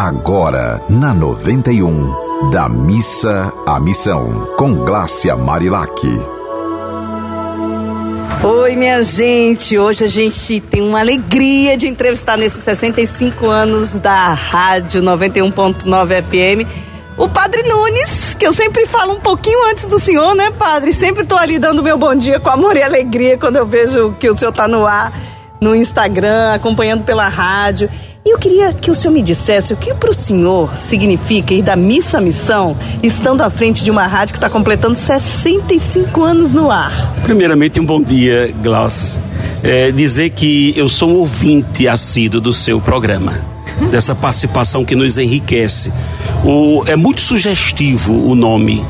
agora na 91, da missa à missão, com Glácia Marilac. Oi, minha gente. Hoje a gente tem uma alegria de entrevistar nesses 65 anos da Rádio 91.9 FM o Padre Nunes, que eu sempre falo um pouquinho antes do senhor, né, Padre? Sempre tô ali dando meu bom dia com amor e alegria quando eu vejo que o senhor tá no ar, no Instagram, acompanhando pela rádio. E eu queria que o senhor me dissesse o que para o senhor significa ir da missa à missão, estando à frente de uma rádio que está completando 65 anos no ar. Primeiramente, um bom dia, Glaucio. É, dizer que eu sou um ouvinte assíduo do seu programa, dessa participação que nos enriquece. O, é muito sugestivo o nome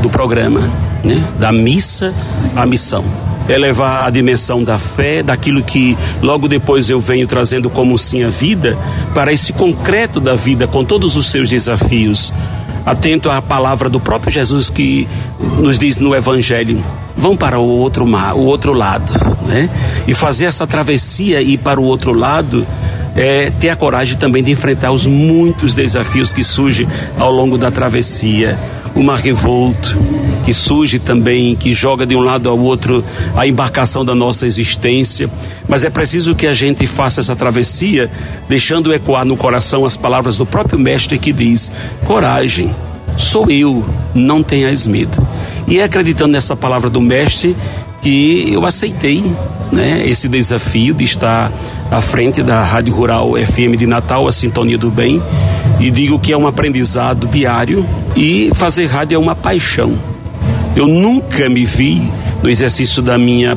do programa, né? da missa à missão elevar a dimensão da fé, daquilo que logo depois eu venho trazendo como sim a vida, para esse concreto da vida, com todos os seus desafios. Atento à palavra do próprio Jesus que nos diz no Evangelho: vão para o outro mar, o outro lado, né? E fazer essa travessia e ir para o outro lado é, ter a coragem também de enfrentar os muitos desafios que surgem ao longo da travessia o mar revolto que surge também, que joga de um lado ao outro a embarcação da nossa existência. Mas é preciso que a gente faça essa travessia, deixando ecoar no coração as palavras do próprio Mestre que diz: coragem, sou eu, não tenhas medo. E é acreditando nessa palavra do Mestre que eu aceitei né, esse desafio de estar à frente da Rádio Rural FM de Natal, a Sintonia do Bem, e digo que é um aprendizado diário e fazer rádio é uma paixão. Eu nunca me vi no exercício da minha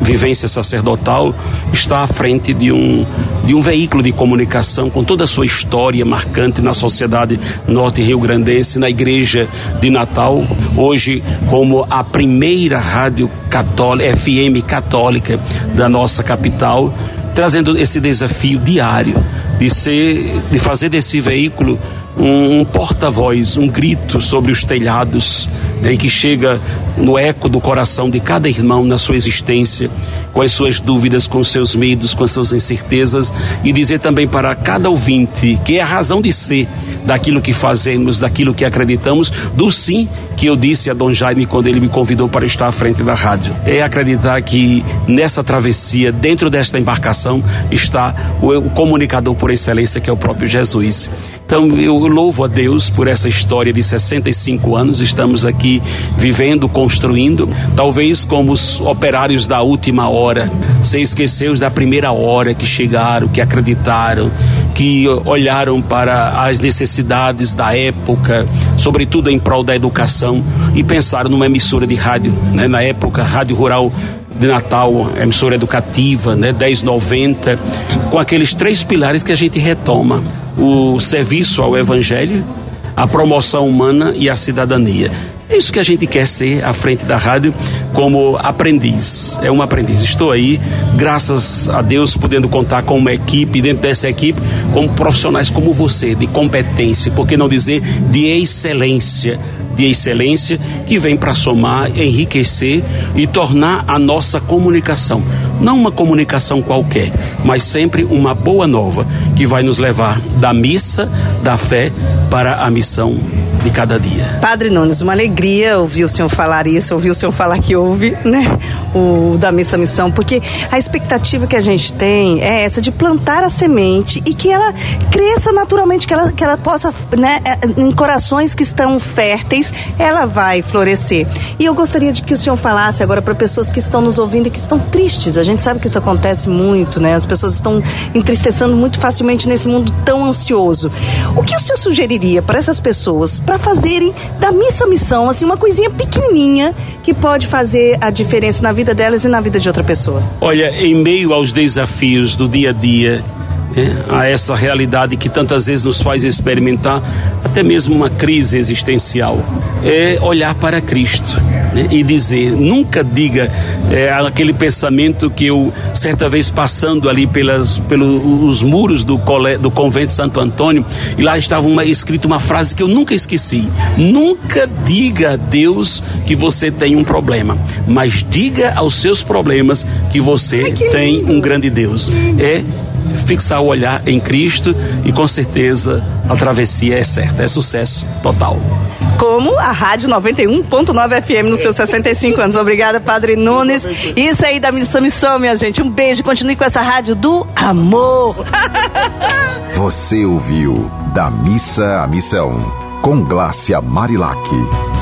vivência sacerdotal estar à frente de um, de um veículo de comunicação com toda a sua história marcante na sociedade norte rio-grandense, na igreja de Natal, hoje como a primeira rádio católica, FM católica da nossa capital, trazendo esse desafio diário de ser, de fazer desse veículo um, um porta-voz, um grito sobre os telhados, né, que chega no eco do coração de cada irmão na sua existência, com as suas dúvidas, com seus medos, com as suas incertezas, e dizer também para cada ouvinte que é a razão de ser daquilo que fazemos, daquilo que acreditamos, do sim que eu disse a Dom Jaime quando ele me convidou para estar à frente da rádio. É acreditar que nessa travessia, dentro desta embarcação, está o, o comunicador por excelência, que é o próprio Jesus. Então eu louvo a Deus por essa história de 65 anos. Estamos aqui vivendo, construindo, talvez como os operários da última hora, sem esquecer os da primeira hora que chegaram, que acreditaram, que olharam para as necessidades da época, sobretudo em prol da educação, e pensaram numa emissora de rádio, né? na época, Rádio Rural de Natal, emissora educativa, né, 1090, com aqueles três pilares que a gente retoma: o serviço ao evangelho, a promoção humana e a cidadania. É isso que a gente quer ser à frente da rádio como aprendiz. É um aprendiz. Estou aí, graças a Deus, podendo contar com uma equipe, dentro dessa equipe, com profissionais como você, de competência, por que não dizer de excelência de excelência que vem para somar, enriquecer e tornar a nossa comunicação não uma comunicação qualquer, mas sempre uma boa nova que vai nos levar da missa, da fé para a missão de cada dia. Padre Nunes, uma alegria ouvir o senhor falar isso, ouvir o senhor falar que ouve, né? O da missa missão, porque a expectativa que a gente tem é essa de plantar a semente e que ela cresça naturalmente, que ela, que ela possa, né, é, em corações que estão férteis, ela vai florescer. E eu gostaria de que o senhor falasse agora para pessoas que estão nos ouvindo e que estão tristes. A gente sabe que isso acontece muito, né? As pessoas estão entristecendo muito facilmente nesse mundo tão ansioso. O que o senhor sugeriria para essas pessoas para fazerem da missa missão, assim, uma coisinha pequenininha que pode fazer a diferença na vida delas e na vida de outra pessoa? Olha, em meio aos desafios do dia a dia, né, a essa realidade que tantas vezes nos faz experimentar até mesmo uma crise existencial, é olhar para Cristo né, e dizer, nunca diga é, aquele pensamento que eu certa vez passando ali pelas, pelos muros do, cole, do convento Santo Antônio e lá estava uma, escrito uma frase que eu nunca esqueci: nunca diga a Deus que você tem um problema, mas diga aos seus problemas que você Ai, que tem um grande Deus. É fixar o olhar em Cristo e com certeza a travessia é certa, é sucesso total. Como a Rádio 91.9 FM nos seus 65 anos. Obrigada, Padre Nunes. Isso aí da Missa Missão, minha gente. Um beijo. Continue com essa rádio do amor. Você ouviu Da Missa à Missão, com Glácia Marilac.